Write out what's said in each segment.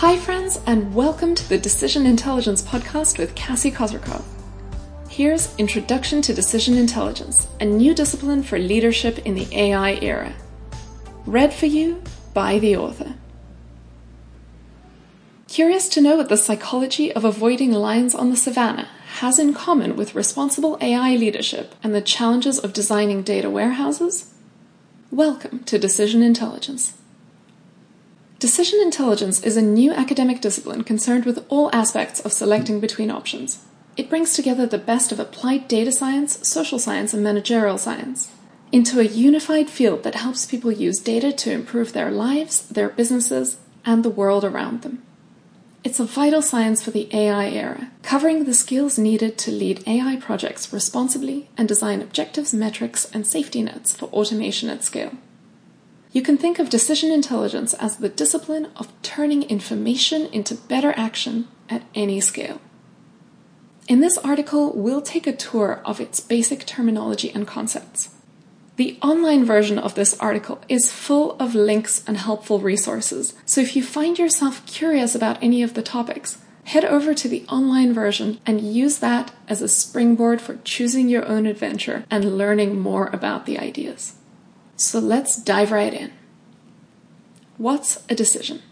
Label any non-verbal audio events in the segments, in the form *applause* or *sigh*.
Hi, friends, and welcome to the Decision Intelligence Podcast with Cassie Kozyrkov. Here's Introduction to Decision Intelligence, a new discipline for leadership in the AI era. Read for you by the author. Curious to know what the psychology of avoiding lions on the savannah has in common with responsible AI leadership and the challenges of designing data warehouses? Welcome to Decision Intelligence. Decision intelligence is a new academic discipline concerned with all aspects of selecting between options. It brings together the best of applied data science, social science, and managerial science into a unified field that helps people use data to improve their lives, their businesses, and the world around them. It's a vital science for the AI era, covering the skills needed to lead AI projects responsibly and design objectives, metrics, and safety nets for automation at scale. You can think of decision intelligence as the discipline of turning information into better action at any scale. In this article, we'll take a tour of its basic terminology and concepts. The online version of this article is full of links and helpful resources, so if you find yourself curious about any of the topics, head over to the online version and use that as a springboard for choosing your own adventure and learning more about the ideas. So let's dive right in. What's a decision?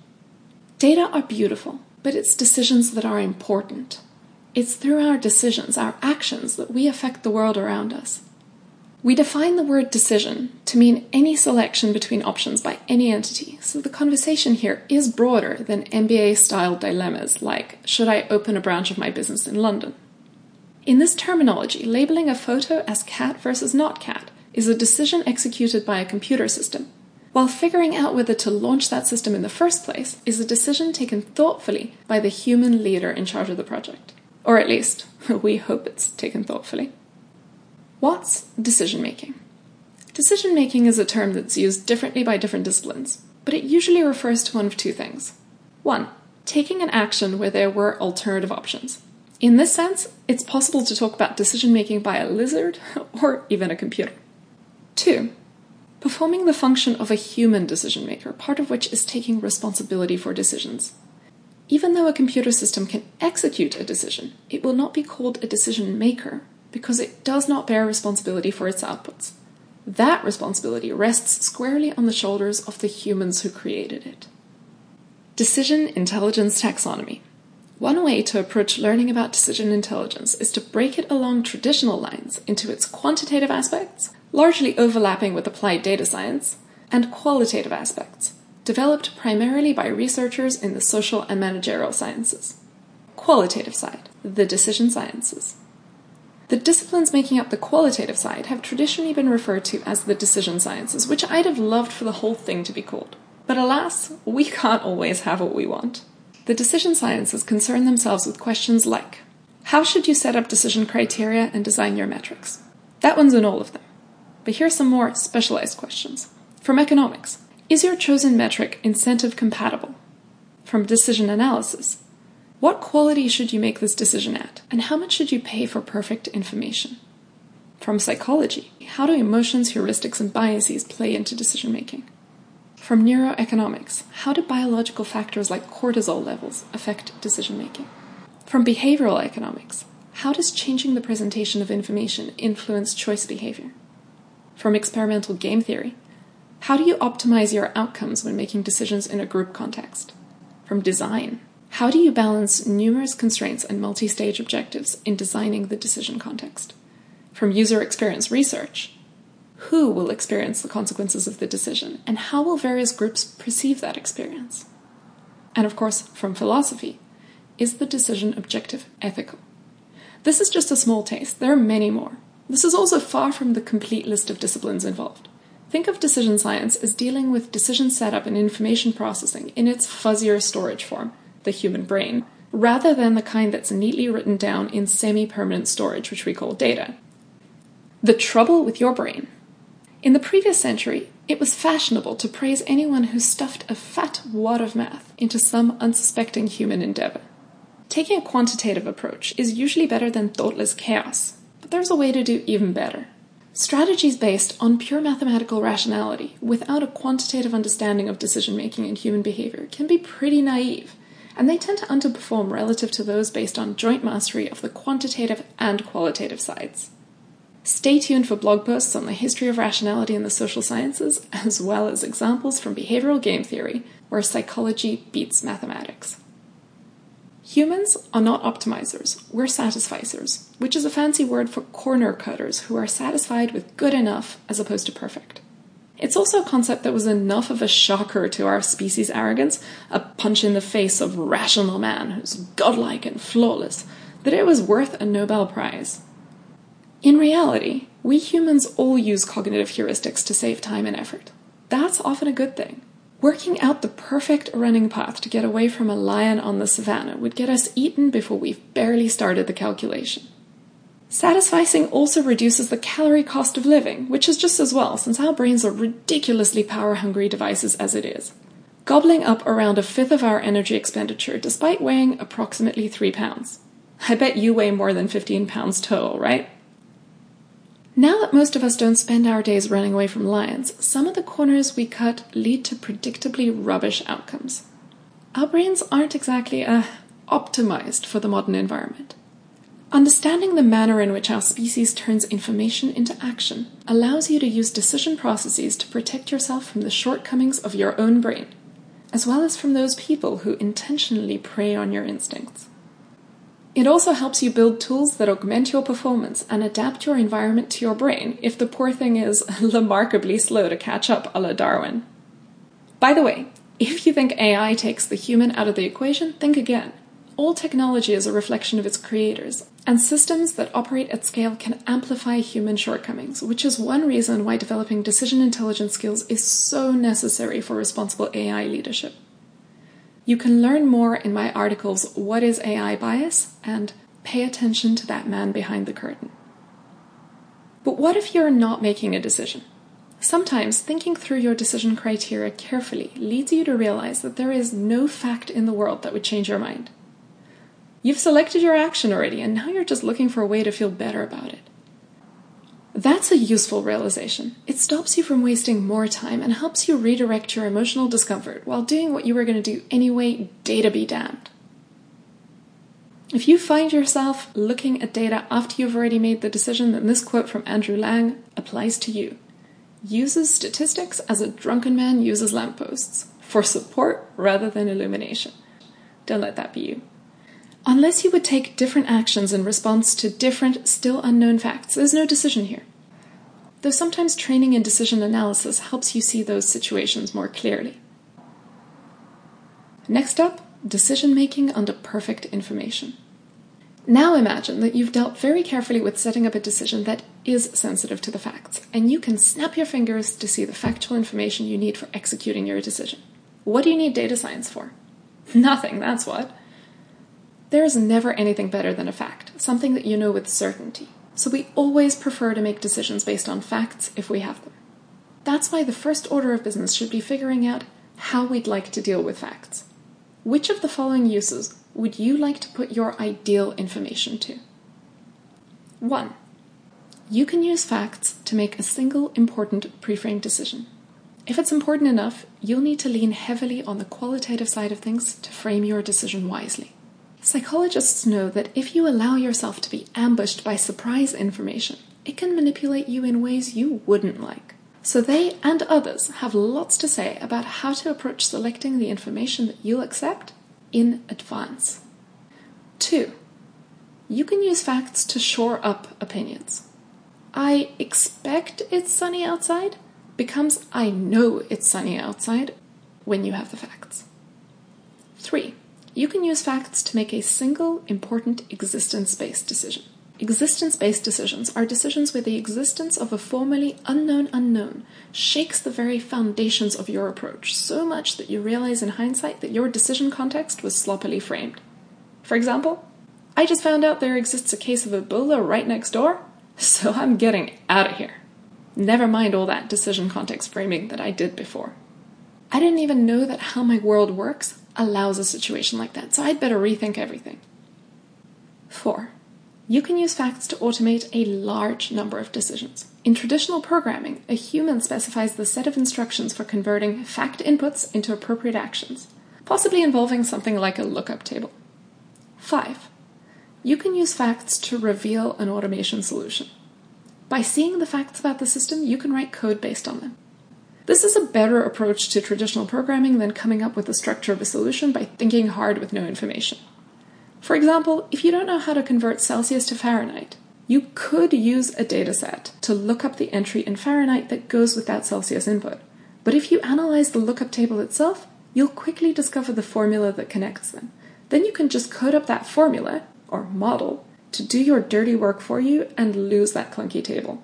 Data are beautiful, but it's decisions that are important. It's through our decisions, our actions, that we affect the world around us. We define the word decision to mean any selection between options by any entity, so the conversation here is broader than MBA style dilemmas like should I open a branch of my business in London? In this terminology, labeling a photo as cat versus not cat is a decision executed by a computer system, while figuring out whether to launch that system in the first place is a decision taken thoughtfully by the human leader in charge of the project. Or at least, *laughs* we hope it's taken thoughtfully. What's decision making? Decision making is a term that's used differently by different disciplines, but it usually refers to one of two things. One, taking an action where there were alternative options. In this sense, it's possible to talk about decision making by a lizard *laughs* or even a computer. Two, performing the function of a human decision maker, part of which is taking responsibility for decisions. Even though a computer system can execute a decision, it will not be called a decision maker because it does not bear responsibility for its outputs. That responsibility rests squarely on the shoulders of the humans who created it. Decision Intelligence Taxonomy. One way to approach learning about decision intelligence is to break it along traditional lines into its quantitative aspects largely overlapping with applied data science, and qualitative aspects, developed primarily by researchers in the social and managerial sciences. Qualitative side, the decision sciences. The disciplines making up the qualitative side have traditionally been referred to as the decision sciences, which I'd have loved for the whole thing to be called. But alas, we can't always have what we want. The decision sciences concern themselves with questions like How should you set up decision criteria and design your metrics? That one's in all of them. But here are some more specialized questions. From economics, is your chosen metric incentive compatible? From decision analysis, what quality should you make this decision at, and how much should you pay for perfect information? From psychology, how do emotions, heuristics, and biases play into decision making? From neuroeconomics, how do biological factors like cortisol levels affect decision making? From behavioral economics, how does changing the presentation of information influence choice behavior? From experimental game theory. How do you optimize your outcomes when making decisions in a group context? From design. How do you balance numerous constraints and multi stage objectives in designing the decision context? From user experience research. Who will experience the consequences of the decision, and how will various groups perceive that experience? And of course, from philosophy. Is the decision objective ethical? This is just a small taste. There are many more. This is also far from the complete list of disciplines involved. Think of decision science as dealing with decision setup and information processing in its fuzzier storage form, the human brain, rather than the kind that's neatly written down in semi permanent storage, which we call data. The trouble with your brain. In the previous century, it was fashionable to praise anyone who stuffed a fat wad of math into some unsuspecting human endeavor. Taking a quantitative approach is usually better than thoughtless chaos, but there's a way to do even better. Strategies based on pure mathematical rationality, without a quantitative understanding of decision making and human behavior, can be pretty naive and they tend to underperform relative to those based on joint mastery of the quantitative and qualitative sides. Stay tuned for blog posts on the history of rationality in the social sciences, as well as examples from behavioral game theory, where psychology beats mathematics. Humans are not optimizers, we're satisficers, which is a fancy word for corner cutters who are satisfied with good enough as opposed to perfect. It's also a concept that was enough of a shocker to our species' arrogance, a punch in the face of rational man who's godlike and flawless, that it was worth a Nobel Prize. In reality, we humans all use cognitive heuristics to save time and effort. That's often a good thing. Working out the perfect running path to get away from a lion on the savannah would get us eaten before we've barely started the calculation. Satisficing also reduces the calorie cost of living, which is just as well since our brains are ridiculously power hungry devices as it is, gobbling up around a fifth of our energy expenditure despite weighing approximately 3 pounds. I bet you weigh more than 15 pounds total, right? Now that most of us don't spend our days running away from lions, some of the corners we cut lead to predictably rubbish outcomes. Our brains aren't exactly uh, optimized for the modern environment. Understanding the manner in which our species turns information into action allows you to use decision processes to protect yourself from the shortcomings of your own brain, as well as from those people who intentionally prey on your instincts. It also helps you build tools that augment your performance and adapt your environment to your brain if the poor thing is *laughs* remarkably slow to catch up a la Darwin. By the way, if you think AI takes the human out of the equation, think again. All technology is a reflection of its creators, and systems that operate at scale can amplify human shortcomings, which is one reason why developing decision intelligence skills is so necessary for responsible AI leadership. You can learn more in my articles What is AI Bias and Pay Attention to That Man Behind the Curtain. But what if you're not making a decision? Sometimes thinking through your decision criteria carefully leads you to realize that there is no fact in the world that would change your mind. You've selected your action already, and now you're just looking for a way to feel better about it. That's a useful realization. It stops you from wasting more time and helps you redirect your emotional discomfort while doing what you were going to do anyway, data be damned. If you find yourself looking at data after you've already made the decision, then this quote from Andrew Lang applies to you. Uses statistics as a drunken man uses lampposts for support rather than illumination. Don't let that be you. Unless you would take different actions in response to different, still unknown facts, there's no decision here. Though sometimes training in decision analysis helps you see those situations more clearly. Next up, decision making under perfect information. Now imagine that you've dealt very carefully with setting up a decision that is sensitive to the facts, and you can snap your fingers to see the factual information you need for executing your decision. What do you need data science for? *laughs* Nothing, that's what. There is never anything better than a fact, something that you know with certainty. So we always prefer to make decisions based on facts if we have them. That's why the first order of business should be figuring out how we'd like to deal with facts. Which of the following uses would you like to put your ideal information to? 1. You can use facts to make a single important preframed decision. If it's important enough, you'll need to lean heavily on the qualitative side of things to frame your decision wisely. Psychologists know that if you allow yourself to be ambushed by surprise information, it can manipulate you in ways you wouldn't like. So they and others have lots to say about how to approach selecting the information that you'll accept in advance. 2. You can use facts to shore up opinions. I expect it's sunny outside becomes I know it's sunny outside when you have the facts. 3 you can use facts to make a single important existence based decision. Existence based decisions are decisions where the existence of a formerly unknown unknown shakes the very foundations of your approach so much that you realize in hindsight that your decision context was sloppily framed. For example, I just found out there exists a case of Ebola right next door, so I'm getting out of here. Never mind all that decision context framing that I did before. I didn't even know that how my world works allows a situation like that, so I'd better rethink everything. 4. You can use facts to automate a large number of decisions. In traditional programming, a human specifies the set of instructions for converting fact inputs into appropriate actions. possibly involving something like a lookup table. 5. You can use facts to reveal an automation solution. By seeing the facts about the system, you can write code based on them. This is a better approach to traditional programming than coming up with the structure of a solution by thinking hard with no information. For example, if you don't know how to convert Celsius to Fahrenheit, you could use a dataset to look up the entry in Fahrenheit that goes with that Celsius input. But if you analyze the lookup table itself, you'll quickly discover the formula that connects them. Then you can just code up that formula, or model, to do your dirty work for you and lose that clunky table.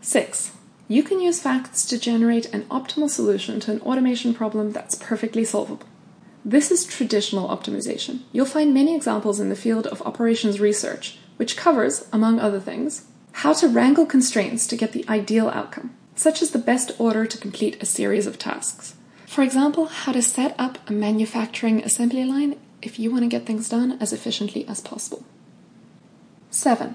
6. You can use facts to generate an optimal solution to an automation problem that's perfectly solvable. This is traditional optimization. You'll find many examples in the field of operations research, which covers, among other things, how to wrangle constraints to get the ideal outcome, such as the best order to complete a series of tasks. For example, how to set up a manufacturing assembly line if you want to get things done as efficiently as possible. 7.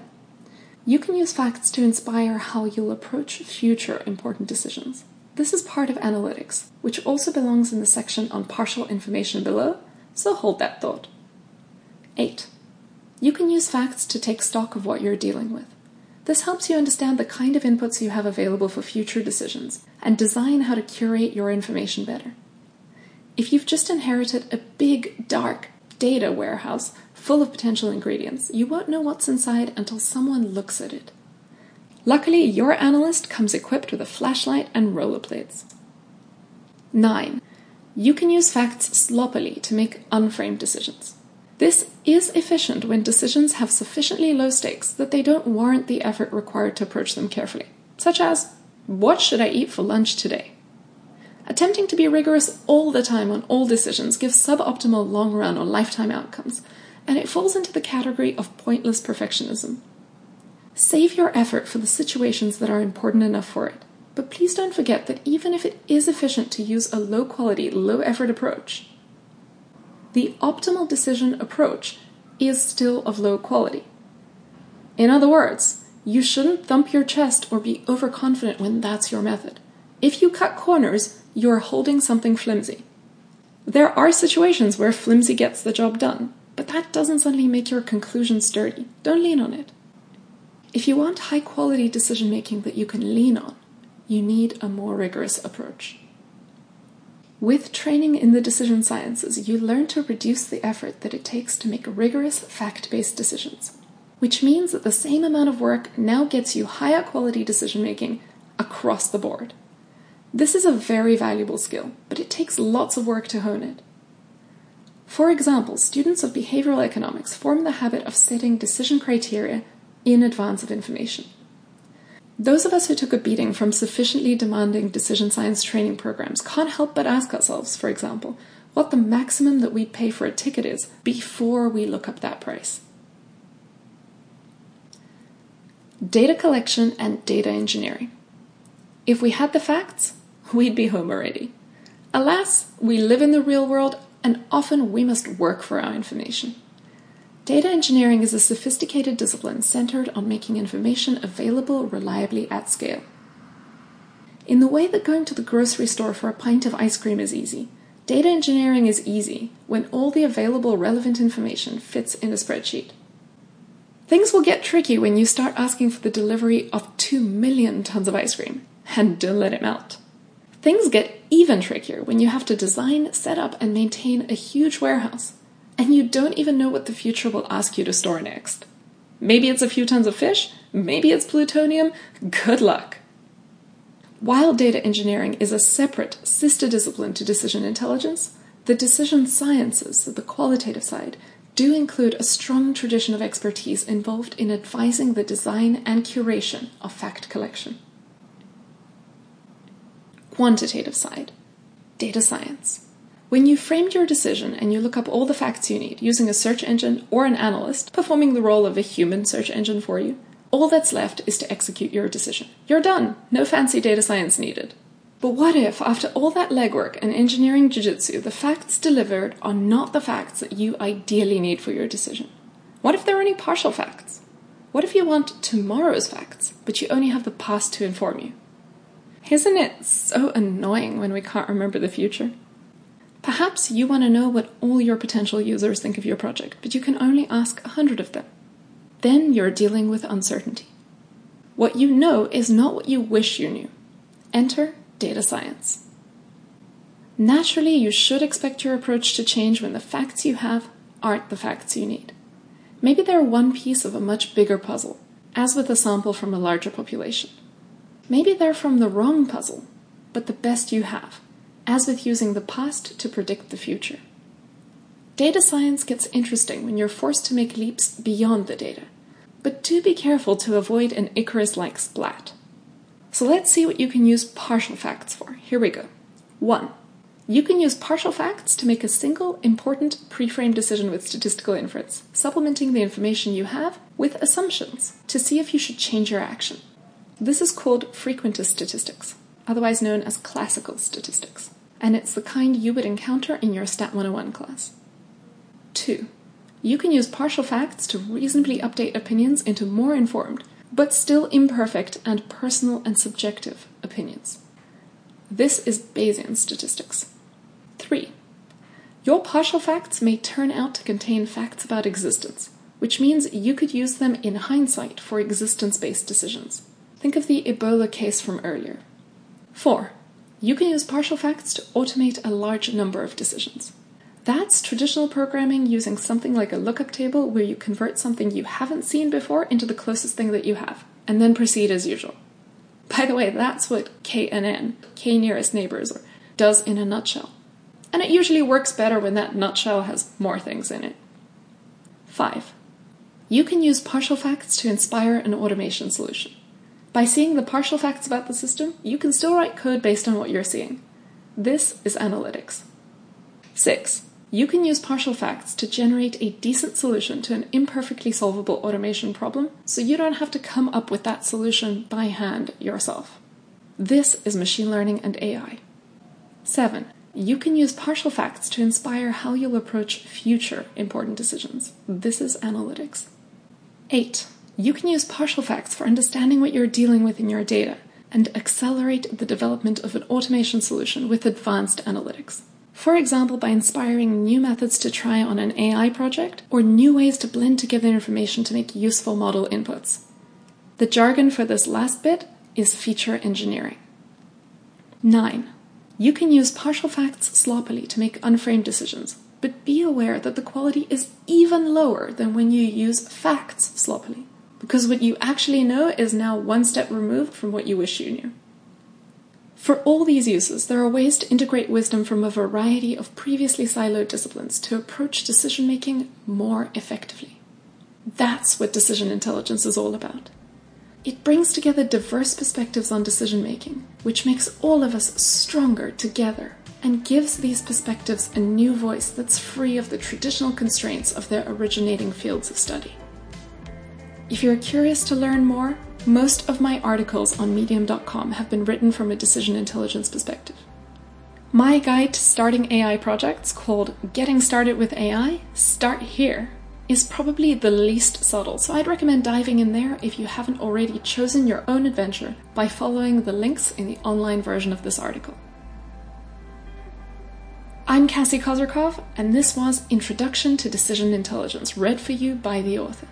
You can use facts to inspire how you'll approach future important decisions. This is part of analytics, which also belongs in the section on partial information below, so hold that thought. 8. You can use facts to take stock of what you're dealing with. This helps you understand the kind of inputs you have available for future decisions and design how to curate your information better. If you've just inherited a big, dark data warehouse full of potential ingredients, you won't know what's inside until someone looks at it. Luckily, your analyst comes equipped with a flashlight and rollerblades. 9. You can use facts sloppily to make unframed decisions. This is efficient when decisions have sufficiently low stakes that they don't warrant the effort required to approach them carefully, such as, What should I eat for lunch today? Attempting to be rigorous all the time on all decisions gives suboptimal long run or lifetime outcomes, and it falls into the category of pointless perfectionism. Save your effort for the situations that are important enough for it, but please don't forget that even if it is efficient to use a low quality, low effort approach, the optimal decision approach is still of low quality. In other words, you shouldn't thump your chest or be overconfident when that's your method. If you cut corners, you're holding something flimsy. There are situations where flimsy gets the job done, that doesn't suddenly make your conclusions sturdy. Don't lean on it. If you want high quality decision making that you can lean on, you need a more rigorous approach. With training in the decision sciences, you learn to reduce the effort that it takes to make rigorous, fact based decisions, which means that the same amount of work now gets you higher quality decision making across the board. This is a very valuable skill, but it takes lots of work to hone it. For example, students of behavioral economics form the habit of setting decision criteria in advance of information. Those of us who took a beating from sufficiently demanding decision science training programs can't help but ask ourselves, for example, what the maximum that we'd pay for a ticket is before we look up that price. Data collection and data engineering. If we had the facts, we'd be home already. Alas, we live in the real world and often we must work for our information. Data engineering is a sophisticated discipline centered on making information available reliably at scale. In the way that going to the grocery store for a pint of ice cream is easy, data engineering is easy when all the available relevant information fits in a spreadsheet. Things will get tricky when you start asking for the delivery of 2 million tons of ice cream, and don't let it melt. Things get even trickier when you have to design, set up, and maintain a huge warehouse and you don't even know what the future will ask you to store next. Maybe it's a few tons of fish, maybe it's plutonium. Good luck. While data engineering is a separate sister discipline to decision intelligence, the decision sciences, the qualitative side, do include a strong tradition of expertise involved in advising the design and curation of fact collection. Quantitative side, data science. When you've framed your decision and you look up all the facts you need using a search engine or an analyst performing the role of a human search engine for you, all that's left is to execute your decision. You're done. No fancy data science needed. But what if, after all that legwork and engineering jujitsu, the facts delivered are not the facts that you ideally need for your decision? What if there are only partial facts? What if you want tomorrow's facts, but you only have the past to inform you? Isn't it so annoying when we can't remember the future? Perhaps you want to know what all your potential users think of your project, but you can only ask a hundred of them. Then you're dealing with uncertainty. What you know is not what you wish you knew. Enter data science. Naturally, you should expect your approach to change when the facts you have aren't the facts you need. Maybe they're one piece of a much bigger puzzle, as with a sample from a larger population. Maybe they're from the wrong puzzle, but the best you have, as with using the past to predict the future. Data science gets interesting when you're forced to make leaps beyond the data, but do be careful to avoid an Icarus like splat. So let's see what you can use partial facts for. Here we go. 1. You can use partial facts to make a single important pre-framed decision with statistical inference, supplementing the information you have with assumptions to see if you should change your action. This is called frequentist statistics, otherwise known as classical statistics, and it's the kind you would encounter in your Stat 101 class. 2. You can use partial facts to reasonably update opinions into more informed, but still imperfect and personal and subjective opinions. This is Bayesian statistics. 3. Your partial facts may turn out to contain facts about existence, which means you could use them in hindsight for existence based decisions. Think of the Ebola case from earlier. 4. You can use partial facts to automate a large number of decisions. That's traditional programming using something like a lookup table where you convert something you haven't seen before into the closest thing that you have, and then proceed as usual. By the way, that's what KNN, K nearest neighbors, does in a nutshell and it usually works better when that nutshell has more things in it. 5. You can use partial facts to inspire an automation solution. By seeing the partial facts about the system, you can still write code based on what you're seeing. This is analytics. 6. You can use partial facts to generate a decent solution to an imperfectly solvable automation problem, so you don't have to come up with that solution by hand yourself. This is machine learning and AI. 7. You can use partial facts to inspire how you'll approach future important decisions. This is analytics. 8. You can use partial facts for understanding what you're dealing with in your data and accelerate the development of an automation solution with advanced analytics. For example, by inspiring new methods to try on an AI project or new ways to blend together information to make useful model inputs. The jargon for this last bit is feature engineering. 9. You can use partial facts sloppily to make unframed decisions, but be aware that the quality is even lower than when you use facts sloppily, because what you actually know is now one step removed from what you wish you knew. For all these uses, there are ways to integrate wisdom from a variety of previously siloed disciplines to approach decision making more effectively. That's what decision intelligence is all about. It brings together diverse perspectives on decision making, which makes all of us stronger together and gives these perspectives a new voice that's free of the traditional constraints of their originating fields of study. If you're curious to learn more, most of my articles on medium.com have been written from a decision intelligence perspective. My guide to starting AI projects called Getting Started with AI, Start Here, is probably the least subtle, so I'd recommend diving in there if you haven't already chosen your own adventure by following the links in the online version of this article. I'm Cassie Kozyrkov, and this was Introduction to Decision Intelligence, read for you by the author.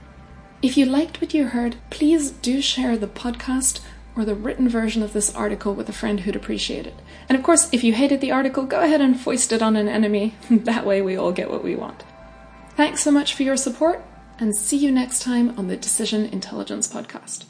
If you liked what you heard, please do share the podcast or the written version of this article with a friend who'd appreciate it. And of course, if you hated the article, go ahead and foist it on an enemy. *laughs* that way we all get what we want. Thanks so much for your support, and see you next time on the Decision Intelligence Podcast.